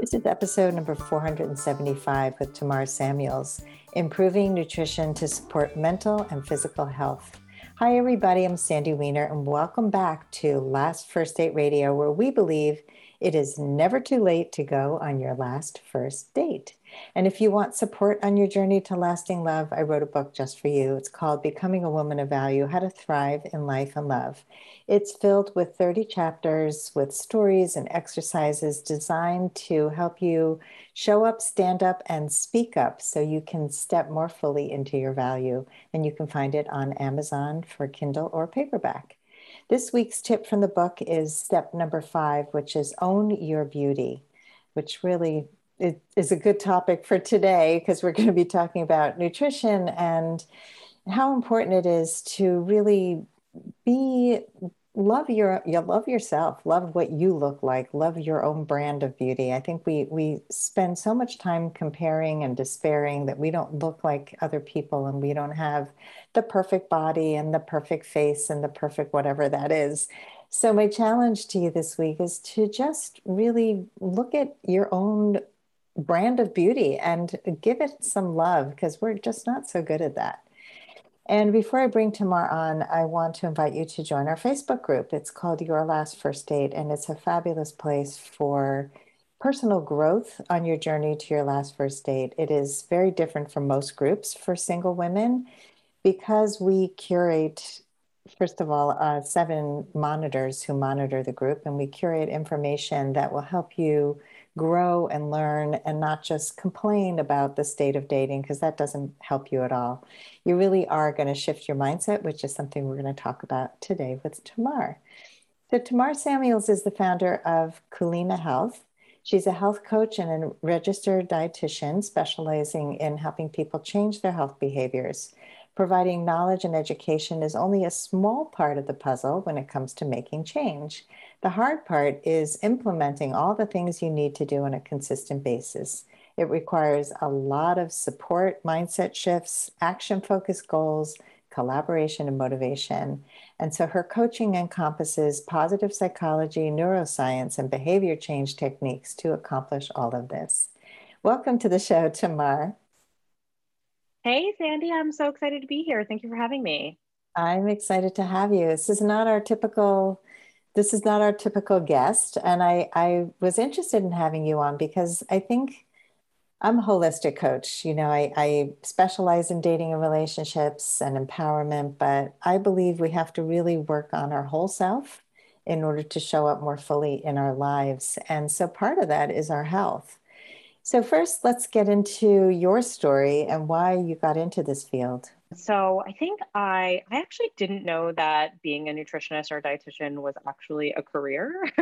This is episode number 475 with Tamar Samuels Improving Nutrition to Support Mental and Physical Health. Hi, everybody. I'm Sandy Weiner, and welcome back to Last First Date Radio, where we believe it is never too late to go on your last first date. And if you want support on your journey to lasting love, I wrote a book just for you. It's called Becoming a Woman of Value How to Thrive in Life and Love. It's filled with 30 chapters with stories and exercises designed to help you show up, stand up, and speak up so you can step more fully into your value. And you can find it on Amazon for Kindle or paperback. This week's tip from the book is step number five, which is own your beauty, which really it is a good topic for today because we're going to be talking about nutrition and how important it is to really be love your you love yourself love what you look like love your own brand of beauty. I think we we spend so much time comparing and despairing that we don't look like other people and we don't have the perfect body and the perfect face and the perfect whatever that is. So my challenge to you this week is to just really look at your own brand of beauty and give it some love because we're just not so good at that. And before I bring Tamar on, I want to invite you to join our Facebook group. It's called Your Last First Date, and it's a fabulous place for personal growth on your journey to your last first date. It is very different from most groups for single women because we curate, first of all, uh, seven monitors who monitor the group, and we curate information that will help you grow and learn and not just complain about the state of dating because that doesn't help you at all. You really are going to shift your mindset, which is something we're going to talk about today with Tamar. So, Tamar Samuels is the founder of Culina Health. She's a health coach and a registered dietitian specializing in helping people change their health behaviors. Providing knowledge and education is only a small part of the puzzle when it comes to making change. The hard part is implementing all the things you need to do on a consistent basis. It requires a lot of support, mindset shifts, action focused goals, collaboration, and motivation. And so her coaching encompasses positive psychology, neuroscience, and behavior change techniques to accomplish all of this. Welcome to the show, Tamar. Hey, Sandy, I'm so excited to be here. Thank you for having me. I'm excited to have you. This is not our typical this is not our typical guest. And I, I was interested in having you on because I think I'm a holistic coach. You know, I, I specialize in dating and relationships and empowerment, but I believe we have to really work on our whole self in order to show up more fully in our lives. And so part of that is our health. So, first, let's get into your story and why you got into this field. So I think I I actually didn't know that being a nutritionist or dietitian was actually a career.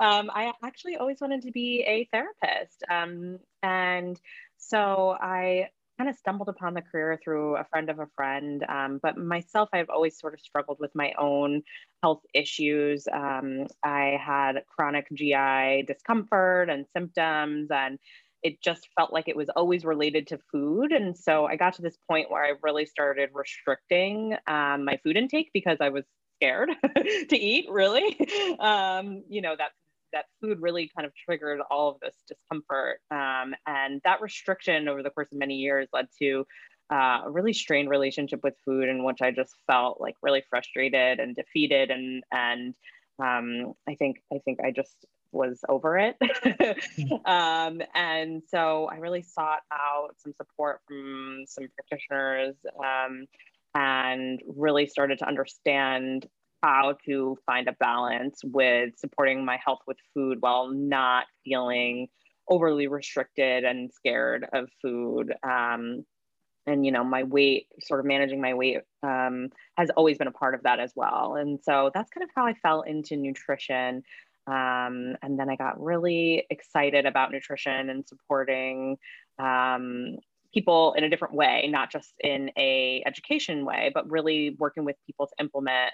um, I actually always wanted to be a therapist, um, and so I kind of stumbled upon the career through a friend of a friend. Um, but myself, I've always sort of struggled with my own health issues. Um, I had chronic GI discomfort and symptoms, and it just felt like it was always related to food. And so I got to this point where I really started restricting um, my food intake because I was scared to eat, really. Um, you know, that that food really kind of triggered all of this discomfort. Um, and that restriction over the course of many years led to uh, a really strained relationship with food in which I just felt like really frustrated and defeated and and um, I think I think I just was over it. um, and so I really sought out some support from some practitioners um, and really started to understand how to find a balance with supporting my health with food while not feeling overly restricted and scared of food. Um, and you know my weight sort of managing my weight um, has always been a part of that as well and so that's kind of how i fell into nutrition um, and then I got really excited about nutrition and supporting um, people in a different way, not just in a education way, but really working with people to implement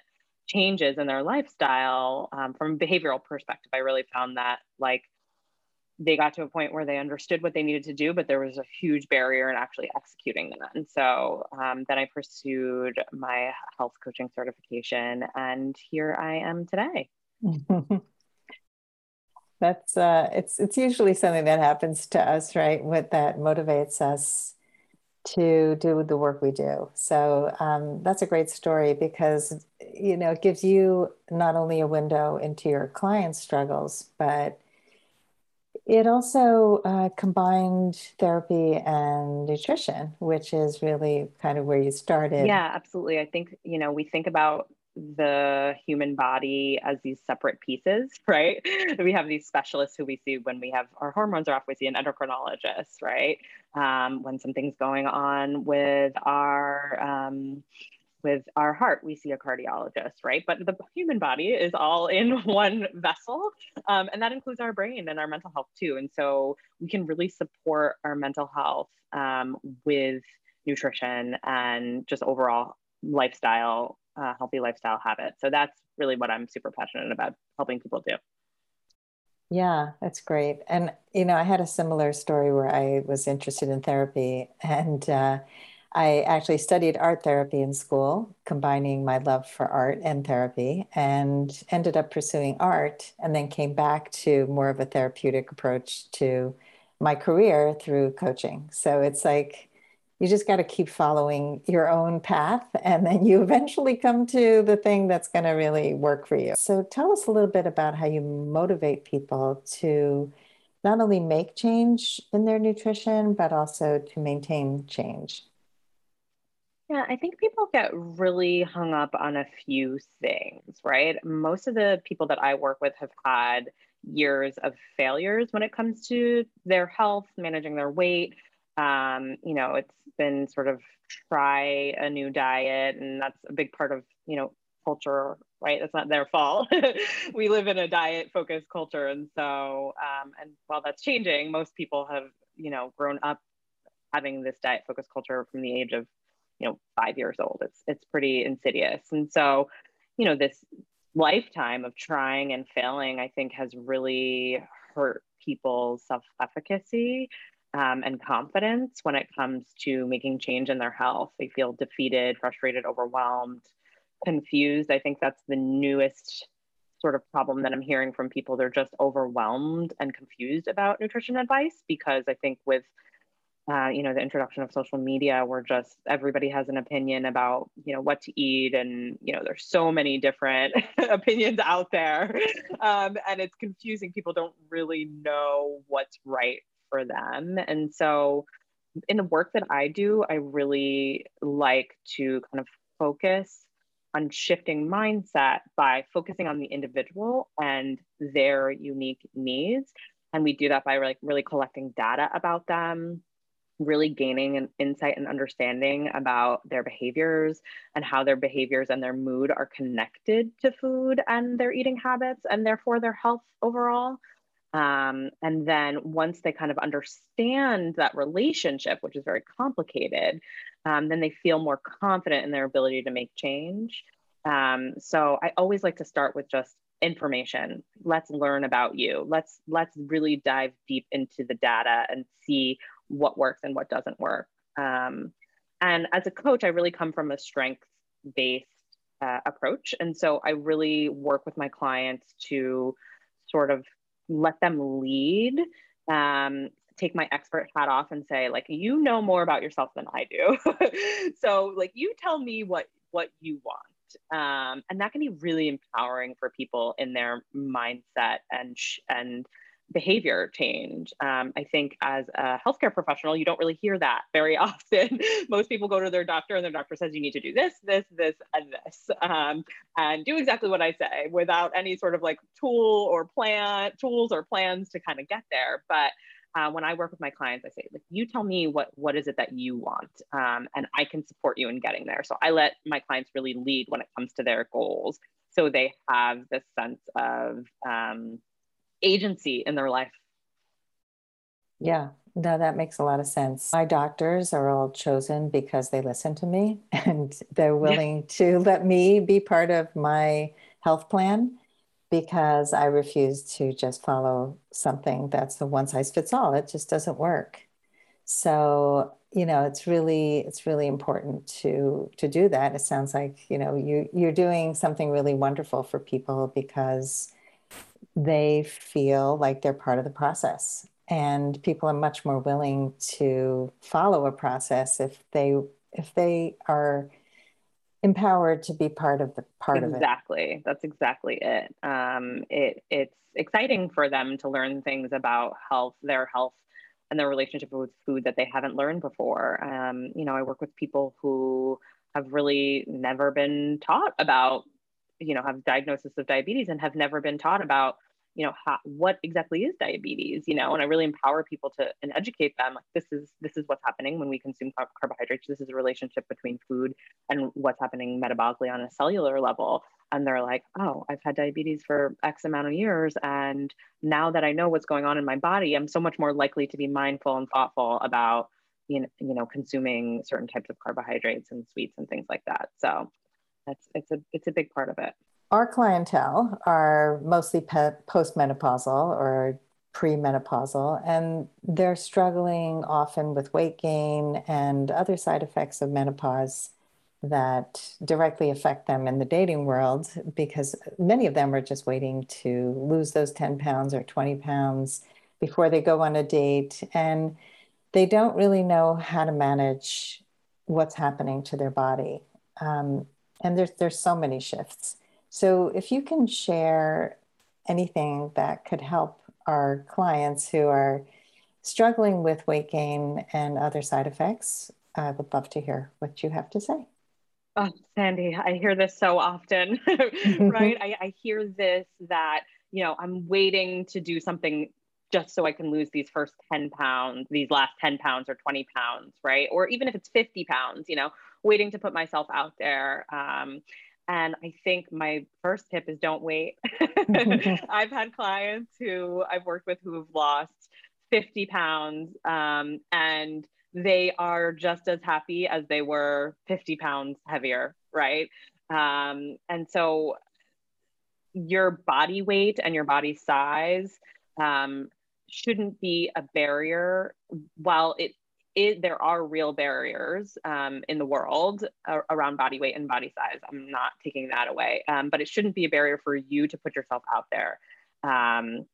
changes in their lifestyle um, from a behavioral perspective. I really found that like they got to a point where they understood what they needed to do, but there was a huge barrier in actually executing that. And so um, then I pursued my health coaching certification, and here I am today. That's uh, it's it's usually something that happens to us, right? What that motivates us to do the work we do. So um, that's a great story because you know it gives you not only a window into your client's struggles, but it also uh, combined therapy and nutrition, which is really kind of where you started. Yeah, absolutely. I think you know we think about the human body as these separate pieces, right? we have these specialists who we see when we have our hormones are off, we see an endocrinologist, right? Um, when something's going on with our um, with our heart, we see a cardiologist, right? But the human body is all in one vessel, um, and that includes our brain and our mental health too. And so we can really support our mental health um, with nutrition and just overall lifestyle uh, healthy lifestyle habits. So that's really what I'm super passionate about helping people do. Yeah, that's great. And, you know, I had a similar story where I was interested in therapy and uh, I actually studied art therapy in school, combining my love for art and therapy, and ended up pursuing art and then came back to more of a therapeutic approach to my career through coaching. So it's like, you just got to keep following your own path and then you eventually come to the thing that's going to really work for you. So tell us a little bit about how you motivate people to not only make change in their nutrition, but also to maintain change. Yeah, I think people get really hung up on a few things, right? Most of the people that I work with have had years of failures when it comes to their health, managing their weight, um, you know, it's been sort of try a new diet, and that's a big part of, you know, culture, right? That's not their fault. we live in a diet focused culture. And so, um, and while that's changing, most people have, you know, grown up having this diet focused culture from the age of, you know, five years old. It's, it's pretty insidious. And so, you know, this lifetime of trying and failing, I think has really hurt people's self efficacy um, and confidence when it comes to making change in their health. They feel defeated, frustrated, overwhelmed, confused. I think that's the newest sort of problem that I'm hearing from people. They're just overwhelmed and confused about nutrition advice because I think with uh, you know the introduction of social media we're just everybody has an opinion about you know what to eat and you know there's so many different opinions out there um, and it's confusing people don't really know what's right for them. And so, in the work that I do, I really like to kind of focus on shifting mindset by focusing on the individual and their unique needs. And we do that by like really collecting data about them, really gaining an insight and understanding about their behaviors and how their behaviors and their mood are connected to food and their eating habits and therefore their health overall. Um, and then once they kind of understand that relationship, which is very complicated, um, then they feel more confident in their ability to make change. Um, so I always like to start with just information. Let's learn about you. Let's let's really dive deep into the data and see what works and what doesn't work. Um, and as a coach, I really come from a strength based uh, approach, and so I really work with my clients to sort of let them lead um, take my expert hat off and say like you know more about yourself than i do. So like you tell me what what you want. Um, and that can be really empowering for people in their mindset and and behavior change. Um, I think as a healthcare professional, you don't really hear that very often. Most people go to their doctor and their doctor says, you need to do this, this, this, and this, um, and do exactly what I say without any sort of like tool or plan, tools or plans to kind of get there. But uh, when I work with my clients, I say, like, you tell me what what is it that you want, um, and I can support you in getting there. So I let my clients really lead when it comes to their goals, so they have this sense of um, agency in their life. Yeah, no, that makes a lot of sense. My doctors are all chosen because they listen to me and they're willing to let me be part of my health plan because I refuse to just follow something that's the one size fits all. It just doesn't work. So, you know, it's really it's really important to to do that. It sounds like, you know, you you're doing something really wonderful for people because they feel like they're part of the process. And people are much more willing to follow a process if they if they are empowered to be part of the part exactly. of it. Exactly. That's exactly it. Um, it it's exciting for them to learn things about health, their health, and their relationship with food that they haven't learned before. Um, you know, I work with people who have really never been taught about, you know, have diagnosis of diabetes and have never been taught about you know how, what exactly is diabetes you know and i really empower people to and educate them like this is this is what's happening when we consume carbohydrates. This is a relationship between food and what's happening metabolically on a cellular level. And they're like oh i've had diabetes for x amount of years and now that i know what's going on in my body i'm so much more likely to be mindful and thoughtful about you know, you know consuming certain types of carbohydrates and sweets and things like that. So that's it's a it's a big part of it our clientele are mostly postmenopausal or premenopausal, and they're struggling often with weight gain and other side effects of menopause that directly affect them in the dating world because many of them are just waiting to lose those 10 pounds or 20 pounds before they go on a date. And they don't really know how to manage what's happening to their body. Um, and there's, there's so many shifts. So, if you can share anything that could help our clients who are struggling with weight gain and other side effects, I would love to hear what you have to say. Oh, Sandy, I hear this so often, mm-hmm. right? I, I hear this that, you know, I'm waiting to do something just so I can lose these first 10 pounds, these last 10 pounds or 20 pounds, right? Or even if it's 50 pounds, you know, waiting to put myself out there. Um, and I think my first tip is don't wait. I've had clients who I've worked with who have lost 50 pounds um, and they are just as happy as they were 50 pounds heavier, right? Um, and so your body weight and your body size um, shouldn't be a barrier while it it, there are real barriers um, in the world around body weight and body size. I'm not taking that away, um, but it shouldn't be a barrier for you to put yourself out there. Um,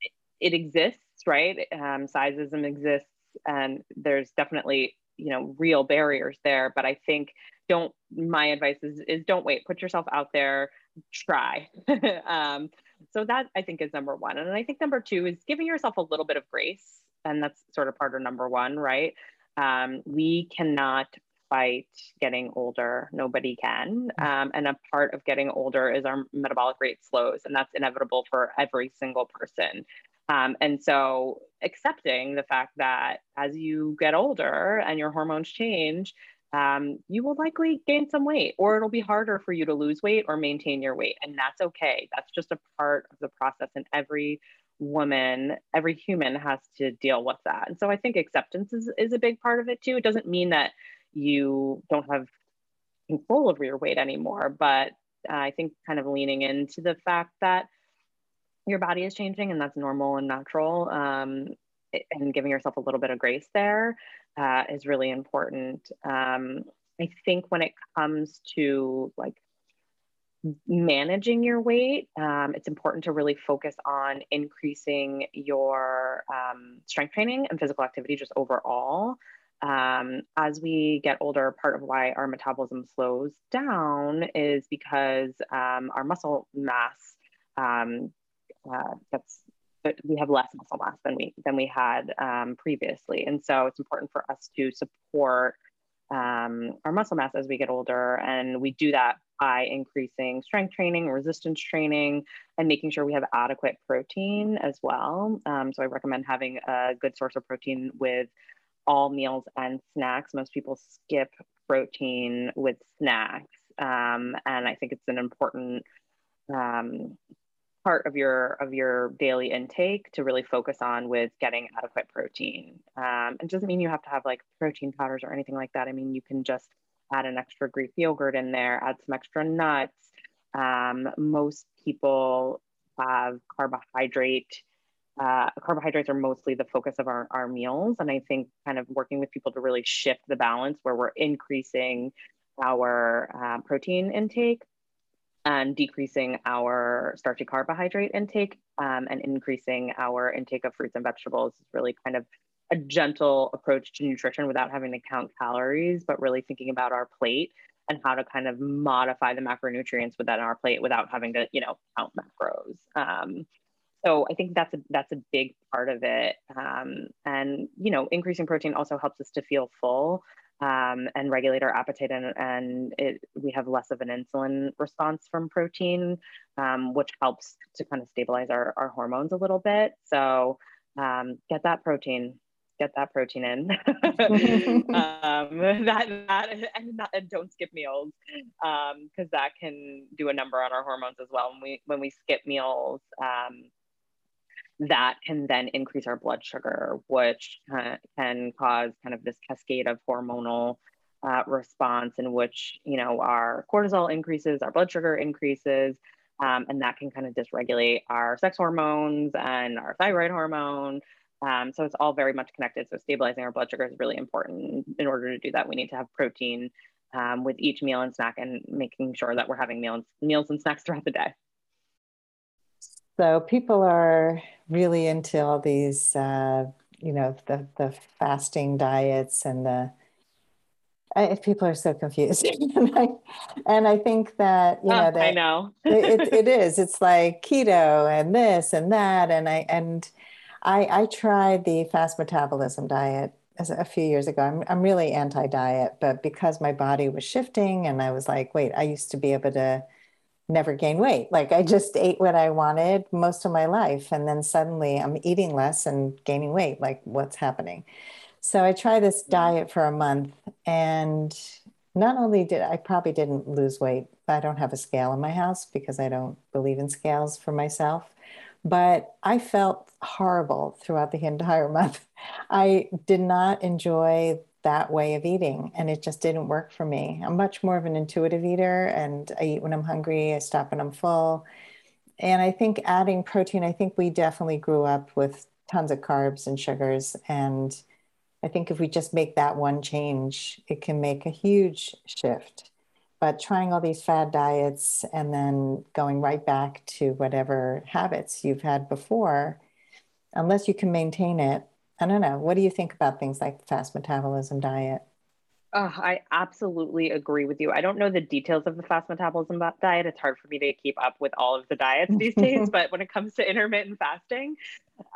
it, it, exists, right? Um, sizeism exists, and there's definitely you know real barriers there. But I think don't. My advice is is don't wait. Put yourself out there. Try. Um, so that I think is number one, and I think number two is giving yourself a little bit of grace and that's sort of part of number one, right? Um, we cannot fight getting older. Nobody can. Mm. Um, and a part of getting older is our metabolic rate slows, and that's inevitable for every single person. Um, and so, accepting the fact that as you get older and your hormones change, um, you will likely gain some weight, or it'll be harder for you to lose weight or maintain your weight. And that's okay. That's just a part of the process. And every woman, every human has to deal with that. And so I think acceptance is, is a big part of it too. It doesn't mean that you don't have control over your weight anymore, but uh, I think kind of leaning into the fact that your body is changing and that's normal and natural. Um, and giving yourself a little bit of grace there uh, is really important. Um, I think when it comes to like managing your weight, um, it's important to really focus on increasing your um, strength training and physical activity just overall. Um, as we get older, part of why our metabolism slows down is because um, our muscle mass um, uh, gets we have less muscle mass than we than we had um, previously, and so it's important for us to support um, our muscle mass as we get older. And we do that by increasing strength training, resistance training, and making sure we have adequate protein as well. Um, so I recommend having a good source of protein with all meals and snacks. Most people skip protein with snacks. Um, and I think it's an important um, part of your of your daily intake to really focus on with getting adequate protein. Um, it doesn't mean you have to have like protein powders or anything like that. I mean, you can just add an extra Greek yogurt in there, add some extra nuts. Um, most people have carbohydrate. Uh, carbohydrates are mostly the focus of our, our meals. And I think kind of working with people to really shift the balance where we're increasing our uh, protein intake and decreasing our starchy carbohydrate intake um, and increasing our intake of fruits and vegetables is really kind of a gentle approach to nutrition without having to count calories, but really thinking about our plate and how to kind of modify the macronutrients within our plate without having to, you know, count macros. Um, so I think that's a that's a big part of it. Um, and you know, increasing protein also helps us to feel full um, and regulate our appetite, and, and it, we have less of an insulin response from protein, um, which helps to kind of stabilize our, our hormones a little bit. So um, get that protein, get that protein in. um, that, that and, and don't skip meals because um, that can do a number on our hormones as well. When we when we skip meals, um, that can then increase our blood sugar, which uh, can cause kind of this cascade of hormonal uh, response in which you know our cortisol increases, our blood sugar increases, um, and that can kind of dysregulate our sex hormones and our thyroid hormone. Um, so it's all very much connected. So stabilizing our blood sugar is really important. In order to do that, we need to have protein um, with each meal and snack, and making sure that we're having meals, meals and snacks throughout the day. So people are really into all these, uh, you know, the the fasting diets and the. I, people are so confused, and, I, and I think that you know that I know it, it is. It's like keto and this and that, and I and I I tried the fast metabolism diet a few years ago. I'm I'm really anti diet, but because my body was shifting, and I was like, wait, I used to be able to never gain weight. Like I just ate what I wanted most of my life. And then suddenly I'm eating less and gaining weight. Like what's happening? So I tried this mm-hmm. diet for a month. And not only did I probably didn't lose weight, I don't have a scale in my house because I don't believe in scales for myself. But I felt horrible throughout the entire month. I did not enjoy that way of eating and it just didn't work for me. I'm much more of an intuitive eater and I eat when I'm hungry, I stop when I'm full. And I think adding protein, I think we definitely grew up with tons of carbs and sugars. And I think if we just make that one change, it can make a huge shift. But trying all these fad diets and then going right back to whatever habits you've had before, unless you can maintain it, I don't know. What do you think about things like fast metabolism diet? Oh, I absolutely agree with you. I don't know the details of the fast metabolism diet. It's hard for me to keep up with all of the diets these days. But when it comes to intermittent fasting,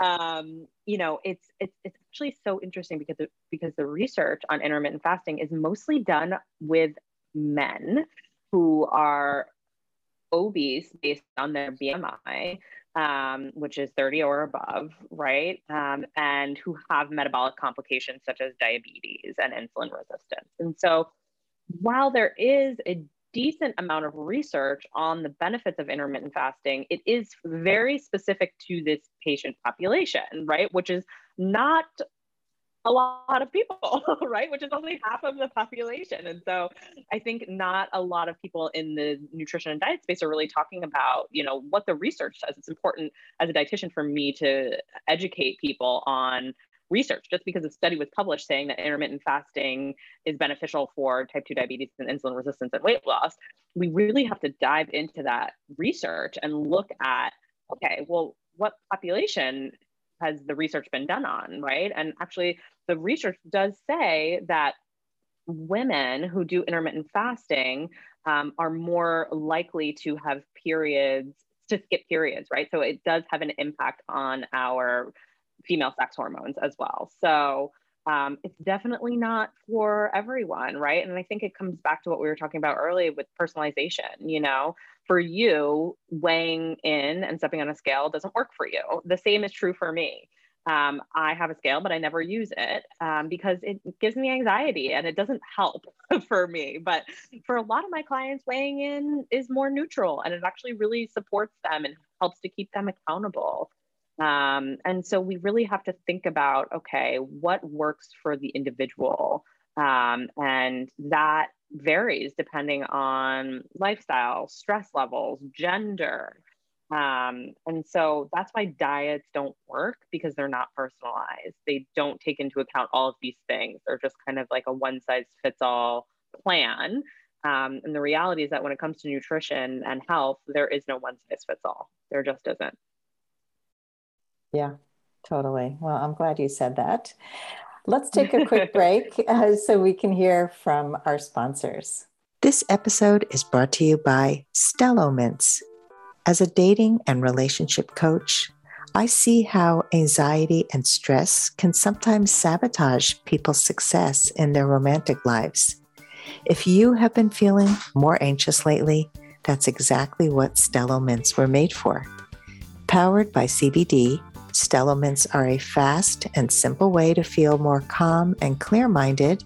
um, you know, it's it's it's actually so interesting because it, because the research on intermittent fasting is mostly done with men who are obese based on their BMI, um, which is 30 or above, right? Um, and who have metabolic complications such as diabetes and insulin resistance. And so, while there is a decent amount of research on the benefits of intermittent fasting, it is very specific to this patient population, right? Which is not a lot of people, right? Which is only half of the population. And so I think not a lot of people in the nutrition and diet space are really talking about, you know, what the research says. It's important as a dietitian for me to educate people on research just because a study was published saying that intermittent fasting is beneficial for type 2 diabetes and insulin resistance and weight loss we really have to dive into that research and look at okay well what population has the research been done on, right? And actually, the research does say that women who do intermittent fasting um, are more likely to have periods, to skip periods, right? So it does have an impact on our female sex hormones as well. So um, it's definitely not for everyone, right? And I think it comes back to what we were talking about earlier with personalization. You know, for you, weighing in and stepping on a scale doesn't work for you. The same is true for me. Um, I have a scale, but I never use it um, because it gives me anxiety and it doesn't help for me. But for a lot of my clients, weighing in is more neutral and it actually really supports them and helps to keep them accountable. Um, and so we really have to think about okay, what works for the individual? Um, and that varies depending on lifestyle, stress levels, gender. Um, and so that's why diets don't work because they're not personalized. They don't take into account all of these things. They're just kind of like a one size fits all plan Um, and the reality is that when it comes to nutrition and health, there is no one size fits all. There just isn't. Yeah, totally. Well, I'm glad you said that. Let's take a quick break uh, so we can hear from our sponsors. This episode is brought to you by Stello Mints. As a dating and relationship coach, I see how anxiety and stress can sometimes sabotage people's success in their romantic lives. If you have been feeling more anxious lately, that's exactly what Stello Mints were made for. Powered by CBD, Stello Mints are a fast and simple way to feel more calm and clear minded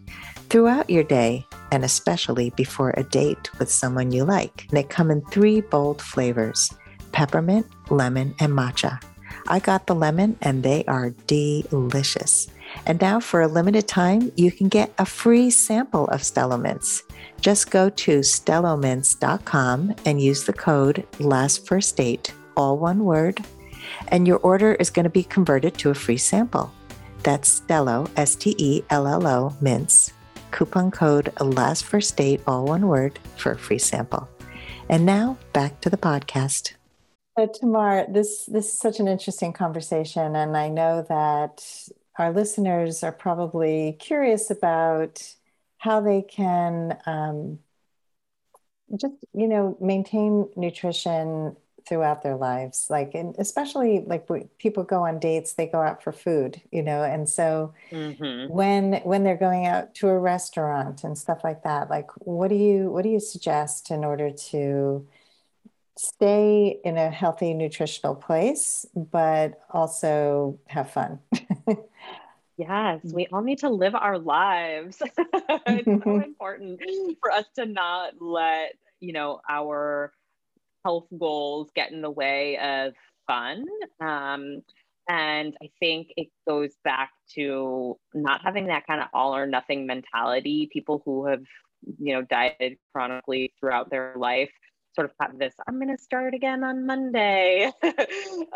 throughout your day, and especially before a date with someone you like. They come in three bold flavors peppermint, lemon, and matcha. I got the lemon and they are delicious. And now, for a limited time, you can get a free sample of Stellomint's. Just go to stellomints.com and use the code Last First Date, all one word, and your order is going to be converted to a free sample. That's Stello, S T E L L O, Mints. Coupon code Last First Date, all one word, for a free sample. And now, back to the podcast. So Tamar, this this is such an interesting conversation, and I know that our listeners are probably curious about how they can um, just you know maintain nutrition throughout their lives like and especially like people go on dates they go out for food you know and so mm-hmm. when when they're going out to a restaurant and stuff like that like what do you what do you suggest in order to stay in a healthy nutritional place, but also have fun. yes, we all need to live our lives. it's so important for us to not let, you know, our health goals get in the way of fun. Um, and I think it goes back to not having that kind of all or nothing mentality. People who have, you know, dieted chronically throughout their life sort of have this i'm going to start again on monday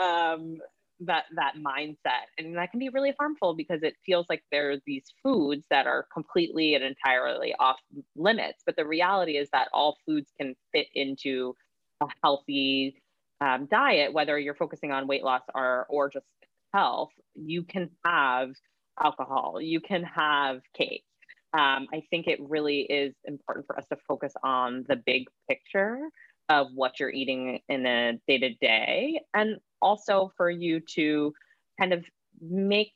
um, that that mindset and that can be really harmful because it feels like there are these foods that are completely and entirely off limits but the reality is that all foods can fit into a healthy um, diet whether you're focusing on weight loss or or just health you can have alcohol you can have cake um, I think it really is important for us to focus on the big picture of what you're eating in a day to day, and also for you to kind of make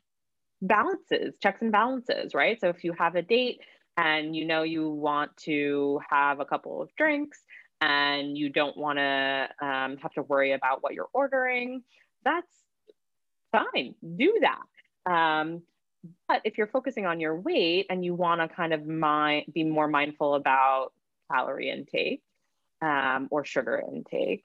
balances, checks and balances, right? So if you have a date and you know you want to have a couple of drinks and you don't want to um, have to worry about what you're ordering, that's fine. Do that. Um, but if you're focusing on your weight and you want to kind of mind, be more mindful about calorie intake, um, or sugar intake.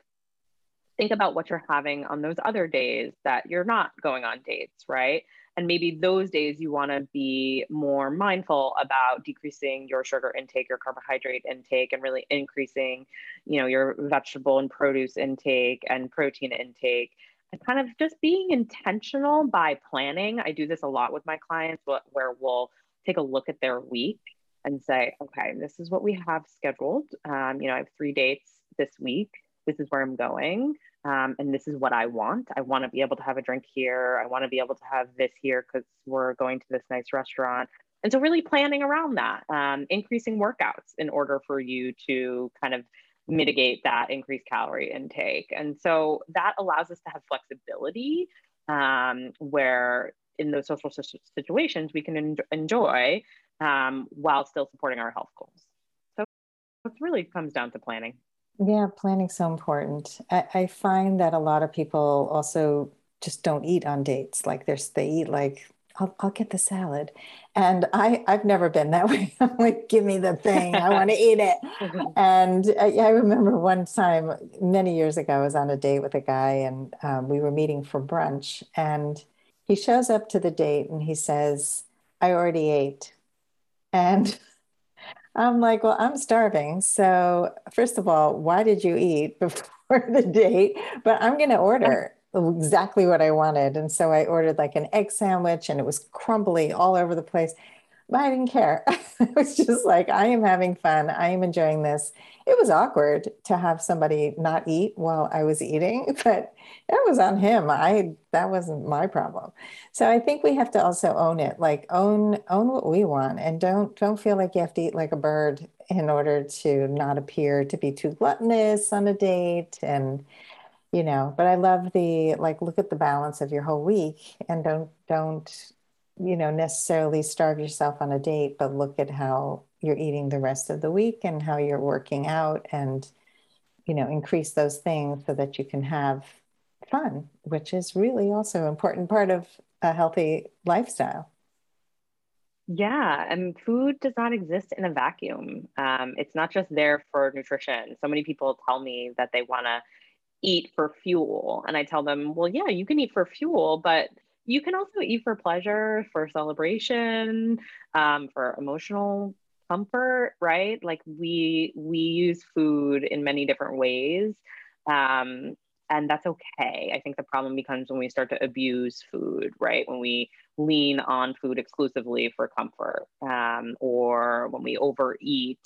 Think about what you're having on those other days that you're not going on dates, right? And maybe those days you want to be more mindful about decreasing your sugar intake, your carbohydrate intake, and really increasing, you know, your vegetable and produce intake and protein intake. And kind of just being intentional by planning. I do this a lot with my clients where we'll take a look at their week and say, okay, this is what we have scheduled. Um, you know, I have three dates this week. This is where I'm going. Um, and this is what I want. I want to be able to have a drink here. I want to be able to have this here because we're going to this nice restaurant. And so, really planning around that, um, increasing workouts in order for you to kind of mitigate that increased calorie intake. And so, that allows us to have flexibility um, where in those social situations we can en- enjoy um, while still supporting our health goals. So it really comes down to planning. Yeah, planning's so important. I, I find that a lot of people also just don't eat on dates. Like there's they eat like I'll, I'll get the salad. And I, I've never been that way. I'm like, give me the thing. I want to eat it. and I, I, remember one time many years ago, I was on a date with a guy and um, we were meeting for brunch. And he shows up to the date and he says, I already ate. And I'm like, well, I'm starving. So, first of all, why did you eat before the date? But I'm going to order exactly what I wanted. And so I ordered like an egg sandwich and it was crumbly all over the place. But I didn't care. it was just like, I am having fun. I am enjoying this. It was awkward to have somebody not eat while I was eating, but that was on him. I that wasn't my problem. So I think we have to also own it, like own own what we want and don't don't feel like you have to eat like a bird in order to not appear to be too gluttonous on a date and you know, but I love the like look at the balance of your whole week and don't don't you know, necessarily starve yourself on a date, but look at how you're eating the rest of the week and how you're working out and, you know, increase those things so that you can have fun, which is really also an important part of a healthy lifestyle. Yeah, and food does not exist in a vacuum. Um, it's not just there for nutrition. So many people tell me that they want to eat for fuel. And I tell them, well, yeah, you can eat for fuel, but you can also eat for pleasure, for celebration, um, for emotional comfort, right? Like we we use food in many different ways. Um, and that's okay. I think the problem becomes when we start to abuse food, right? When we lean on food exclusively for comfort, um, or when we overeat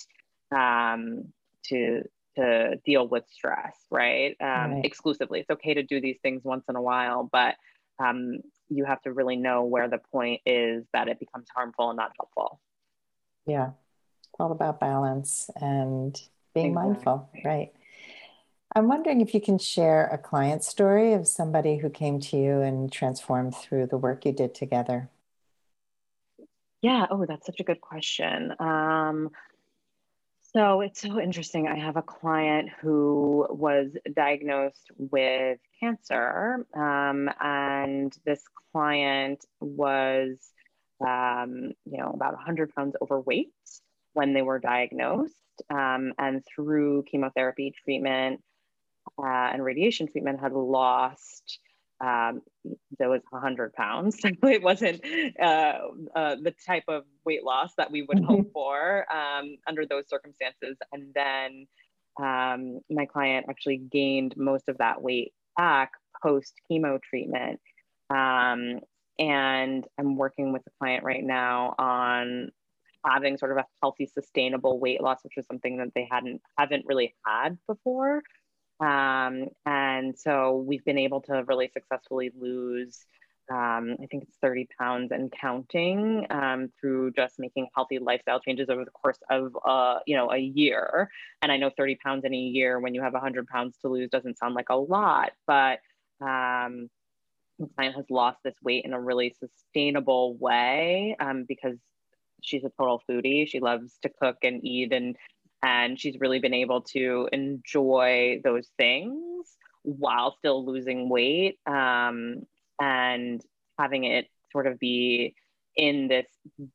um, to to deal with stress, right? Um, right? Exclusively, it's okay to do these things once in a while, but um, you have to really know where the point is that it becomes harmful and not helpful. Yeah, all about balance and being exactly. mindful, right? I'm wondering if you can share a client story of somebody who came to you and transformed through the work you did together. Yeah, oh, that's such a good question. Um, so it's so interesting. I have a client who was diagnosed with cancer, um, and this client was, um, you know, about 100 pounds overweight when they were diagnosed. Um, and through chemotherapy treatment uh, and radiation treatment, had lost um, there was 100 pounds. it wasn't uh, uh, the type of weight loss that we would mm-hmm. hope for um, under those circumstances. And then um, my client actually gained most of that weight back post chemo treatment. Um, and I'm working with the client right now on having sort of a healthy, sustainable weight loss, which is something that they hadn't haven't really had before. Um, and so we've been able to really successfully lose, um, I think it's 30 pounds and counting um, through just making healthy lifestyle changes over the course of, uh, you know, a year. And I know 30 pounds in a year when you have 100 pounds to lose doesn't sound like a lot, but um, the client has lost this weight in a really sustainable way um, because she's a total foodie. She loves to cook and eat and and she's really been able to enjoy those things while still losing weight um, and having it sort of be in this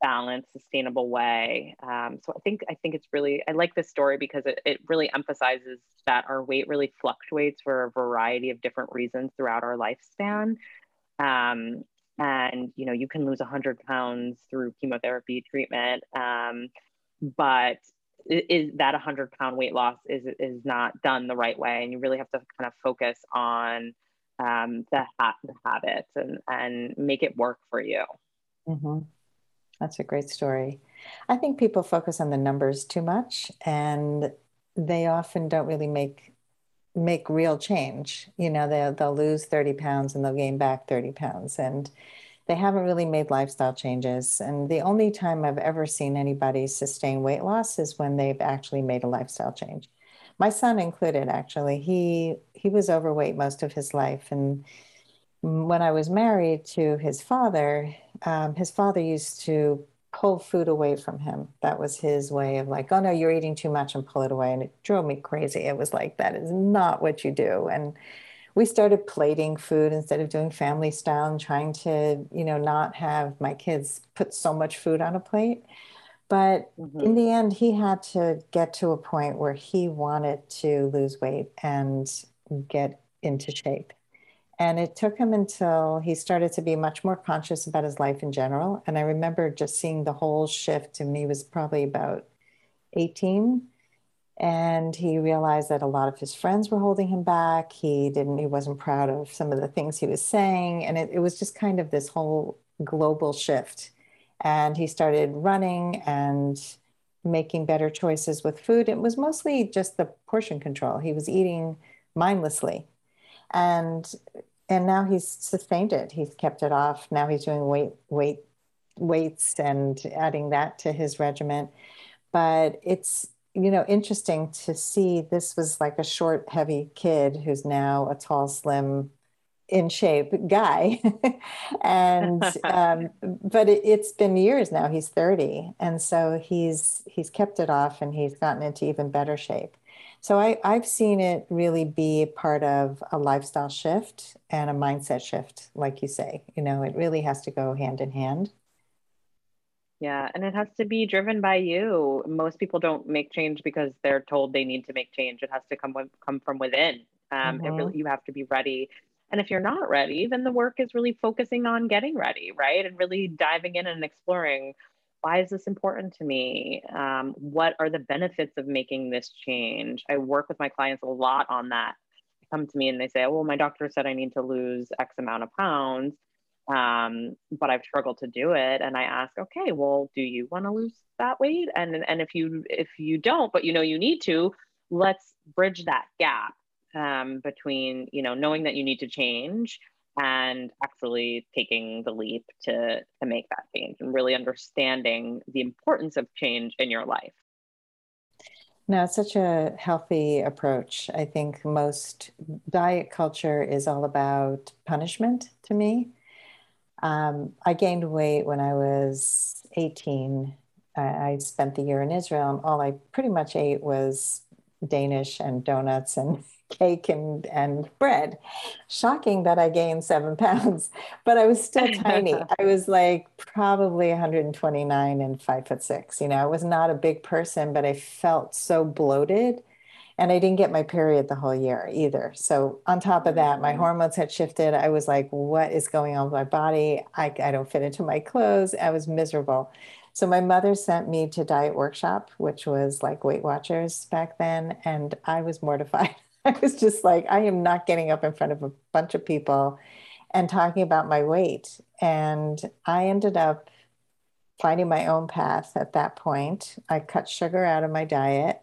balanced sustainable way um, so i think i think it's really i like this story because it, it really emphasizes that our weight really fluctuates for a variety of different reasons throughout our lifespan um, and you know you can lose 100 pounds through chemotherapy treatment um, but is that 100 pound weight loss is is not done the right way and you really have to kind of focus on um, the, ha- the habits and and make it work for you mm-hmm. that's a great story i think people focus on the numbers too much and they often don't really make make real change you know they'll, they'll lose 30 pounds and they'll gain back 30 pounds and they haven't really made lifestyle changes. And the only time I've ever seen anybody sustain weight loss is when they've actually made a lifestyle change. My son included, actually. He he was overweight most of his life, and when I was married to his father, um, his father used to pull food away from him. That was his way of like, oh no, you're eating too much and pull it away. And it drove me crazy. It was like, that is not what you do. And we started plating food instead of doing family style and trying to, you know, not have my kids put so much food on a plate. But mm-hmm. in the end, he had to get to a point where he wanted to lose weight and get into shape. And it took him until he started to be much more conscious about his life in general. And I remember just seeing the whole shift, and he was probably about 18 and he realized that a lot of his friends were holding him back he didn't he wasn't proud of some of the things he was saying and it, it was just kind of this whole global shift and he started running and making better choices with food. It was mostly just the portion control. He was eating mindlessly. And and now he's sustained it. He's kept it off. Now he's doing weight weight weights and adding that to his regimen. But it's you know interesting to see this was like a short heavy kid who's now a tall slim in shape guy and um, but it, has been years now he's 30 and so he's he's kept it off and he's gotten into even better shape so I, i've seen it really be part of a lifestyle shift and a mindset shift like you say you know it really has to go hand in hand. Yeah and it has to be driven by you. Most people don't make change because they're told they need to make change. It has to come with, come from within. Um, mm-hmm. it really you have to be ready. And if you're not ready, then the work is really focusing on getting ready, right? And really diving in and exploring why is this important to me? Um, what are the benefits of making this change? I work with my clients a lot on that. They come to me and they say, oh, well, my doctor said I need to lose X amount of pounds, um, but I've struggled to do it. And I ask, okay, well, do you want to lose that weight? And, and if you if you don't, but you know you need to, let's bridge that gap um, between you know knowing that you need to change and actually taking the leap to to make that change and really understanding the importance of change in your life no, it's such a healthy approach. I think most diet culture is all about punishment to me. Um, I gained weight when I was 18. I, I, spent the year in Israel, and all I pretty much ate was Danish and donuts and cake and, and bread. Shocking that I gained seven pounds, but I was still tiny. I was like probably 129 and five foot six. You know, I was not a big person, but I felt so bloated. And I didn't get my period the whole year either. So, on top of that, my mm. hormones had shifted. I was like, what is going on with my body? I, I don't fit into my clothes. I was miserable. So my mother sent me to Diet Workshop, which was like Weight Watchers back then, and I was mortified. I was just like, I am not getting up in front of a bunch of people and talking about my weight. And I ended up finding my own path at that point. I cut sugar out of my diet.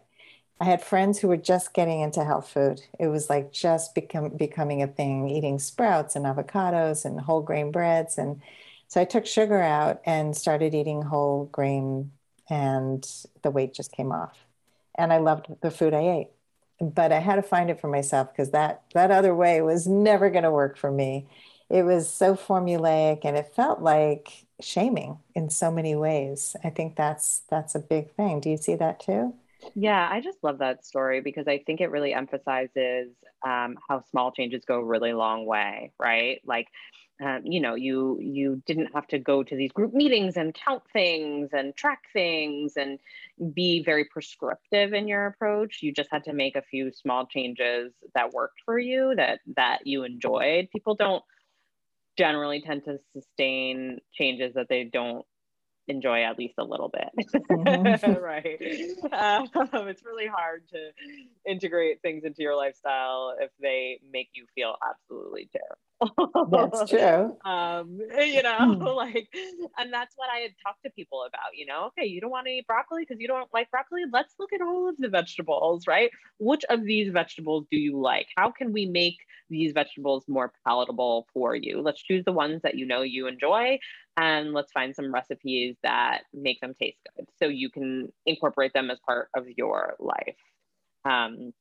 I had friends who were just getting into health food. It was like just become, becoming a thing, eating sprouts and avocados and whole grain breads. And so I took sugar out and started eating whole grain, and the weight just came off. And I loved the food I ate but I had to find it for myself because that that other way was never going to work for me. It was so formulaic and it felt like shaming in so many ways. I think that's that's a big thing. Do you see that too? Yeah, I just love that story because I think it really emphasizes um, how small changes go a really long way, right? Like um, you know you you didn't have to go to these group meetings and count things and track things and be very prescriptive in your approach you just had to make a few small changes that worked for you that that you enjoyed people don't generally tend to sustain changes that they don't enjoy at least a little bit. Mm-hmm. right. Um, it's really hard to integrate things into your lifestyle if they make you feel absolutely terrible. That's true. Um, you know, mm. like, and that's what I had talked to people about. You know, okay, you don't want to eat broccoli because you don't like broccoli. Let's look at all of the vegetables, right? Which of these vegetables do you like? How can we make these vegetables more palatable for you? Let's choose the ones that you know you enjoy, and let's find some recipes that make them taste good, so you can incorporate them as part of your life. Um,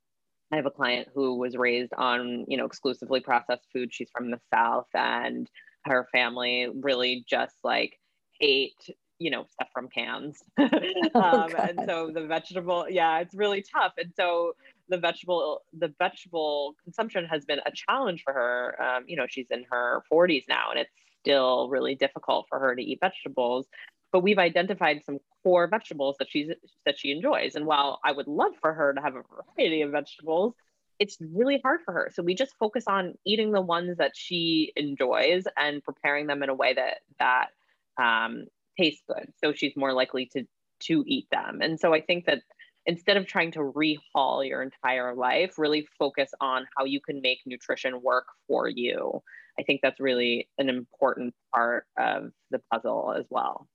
I have a client who was raised on, you know, exclusively processed food. She's from the South and her family really just like ate, you know, stuff from cans. Oh, um, and so the vegetable, yeah, it's really tough. And so the vegetable, the vegetable consumption has been a challenge for her. Um, you know, she's in her 40s now and it's still really difficult for her to eat vegetables but we've identified some core vegetables that she's that she enjoys. And while i would love for her to have a variety of vegetables it's really hard for her. So we just focus on eating the ones that she enjoys and preparing them in a way that that um, tastes good. So she's more likely to to eat them. And so i think that instead of trying to rehaul your entire life really focus on how you can make nutrition work for you. I think that's really an important part of the puzzle as well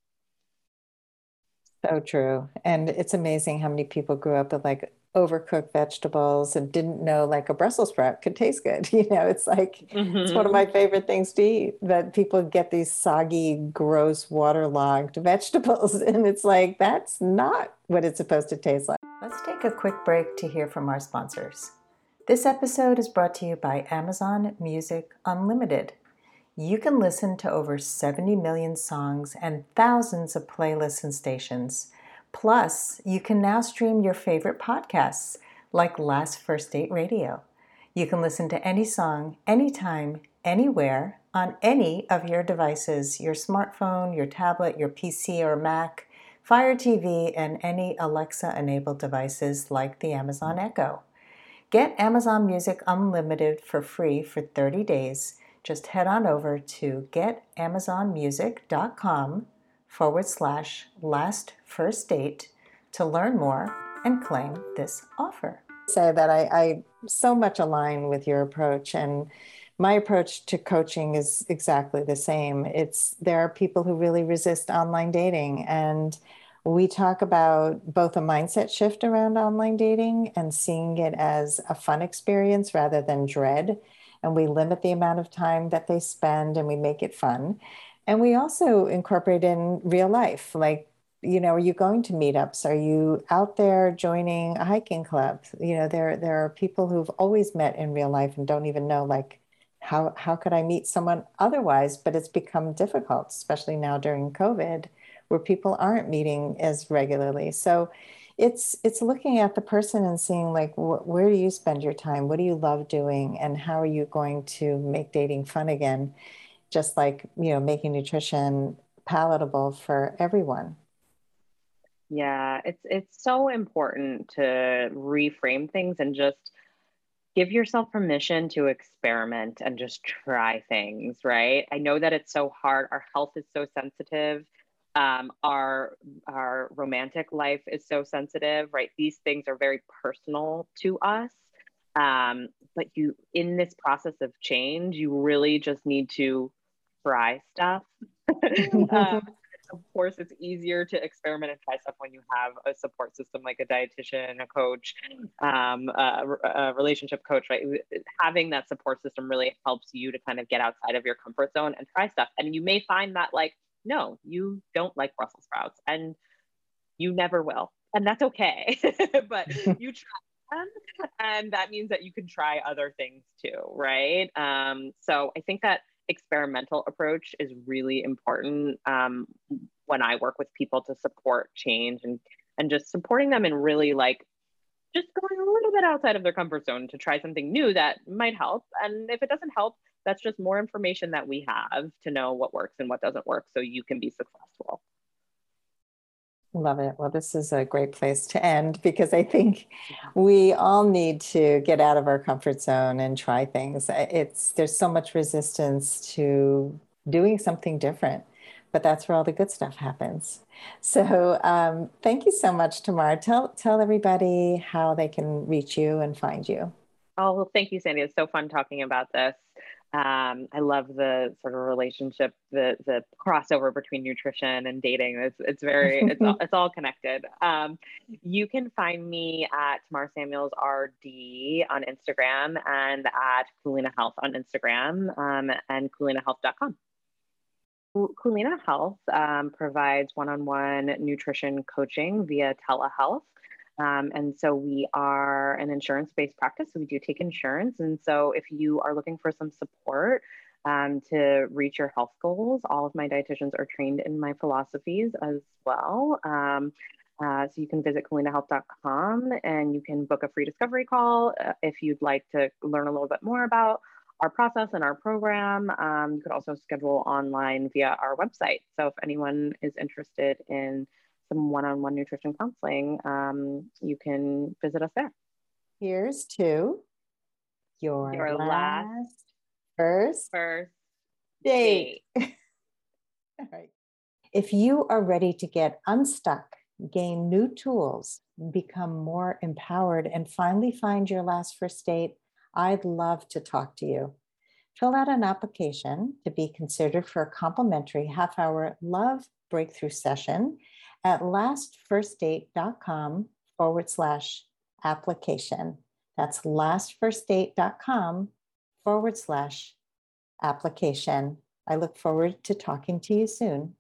So true. And it's amazing how many people grew up with like overcooked vegetables and didn't know like a Brussels sprout could taste good. You know, it's like mm-hmm. it's one of my mm-hmm. favorite things to eat. That people get these soggy, gross, waterlogged vegetables. And it's like that's not what it's supposed to taste like. Let's take a quick break to hear from our sponsors. This episode is brought to you by Amazon Music Unlimited. You can listen to over 70 million songs and thousands of playlists and stations. Plus, you can now stream your favorite podcasts like Last First Date Radio. You can listen to any song, anytime, anywhere, on any of your devices your smartphone, your tablet, your PC or Mac, Fire TV, and any Alexa enabled devices like the Amazon Echo. Get Amazon Music Unlimited for free for 30 days. Just head on over to getamazonmusic.com forward slash last first date to learn more and claim this offer. Say that I, I so much align with your approach and my approach to coaching is exactly the same. It's there are people who really resist online dating and we talk about both a mindset shift around online dating and seeing it as a fun experience rather than dread. And we limit the amount of time that they spend and we make it fun. And we also incorporate in real life, like, you know, are you going to meetups? Are you out there joining a hiking club? You know, there there are people who've always met in real life and don't even know like how how could I meet someone otherwise? But it's become difficult, especially now during COVID where people aren't meeting as regularly. So it's it's looking at the person and seeing like wh- where do you spend your time? What do you love doing and how are you going to make dating fun again? Just like, you know, making nutrition palatable for everyone. Yeah, it's it's so important to reframe things and just give yourself permission to experiment and just try things, right? I know that it's so hard. Our health is so sensitive um, our our romantic life is so sensitive right? These things are very personal to us. Um, but you in this process of change you really just need to try stuff. Um, of course it's easier to experiment and try stuff when you have a support system like a dietitian a coach um, a, a, relationship coach right? Having that support system really helps you to kind of get outside of your comfort zone and try stuff. And you may find that like no, you don't like Brussels sprouts and you never will. And that's okay. but you try them. And that means that you can try other things too, right? Um, so I think that experimental approach is really important um, when I work with people to support change and and just supporting them and really like just going a little bit outside of their comfort zone to try something new that might help. And if it doesn't help, that's just more information that we have to know what works and what doesn't work so you can be successful. Love it. Well, this is a great place to end because I think we all need to get out of our comfort zone and try things. It's there's so much resistance to doing something different, but that's where all the good stuff happens. So, um, thank you so much, Tamar. Tell tell everybody how they can reach you and find you. Oh, well, thank you, Sandy. It's so fun talking about this. Um, I love the sort of relationship, the the crossover between nutrition and dating. It's it's very it's all, it's all connected. Um, you can find me at Tamar Samuels RD on Instagram and at Culina Health on Instagram um, and culinahealth.com. Culina Health um, provides one-on-one nutrition coaching via telehealth. Um, and so we are an insurance based practice. So we do take insurance. And so if you are looking for some support um, to reach your health goals, all of my dietitians are trained in my philosophies as well. Um, uh, so you can visit culinahealth.com and you can book a free discovery call uh, if you'd like to learn a little bit more about our process and our program. Um, you could also schedule online via our website. So if anyone is interested in some one-on-one nutrition counseling, um, you can visit us there. Here's to your, your last, last first, first date. date. All right. If you are ready to get unstuck, gain new tools, become more empowered, and finally find your last first date, I'd love to talk to you. Fill out an application to be considered for a complimentary half hour love breakthrough session at lastfirstdate.com forward slash application. That's lastfirstdate.com forward slash application. I look forward to talking to you soon.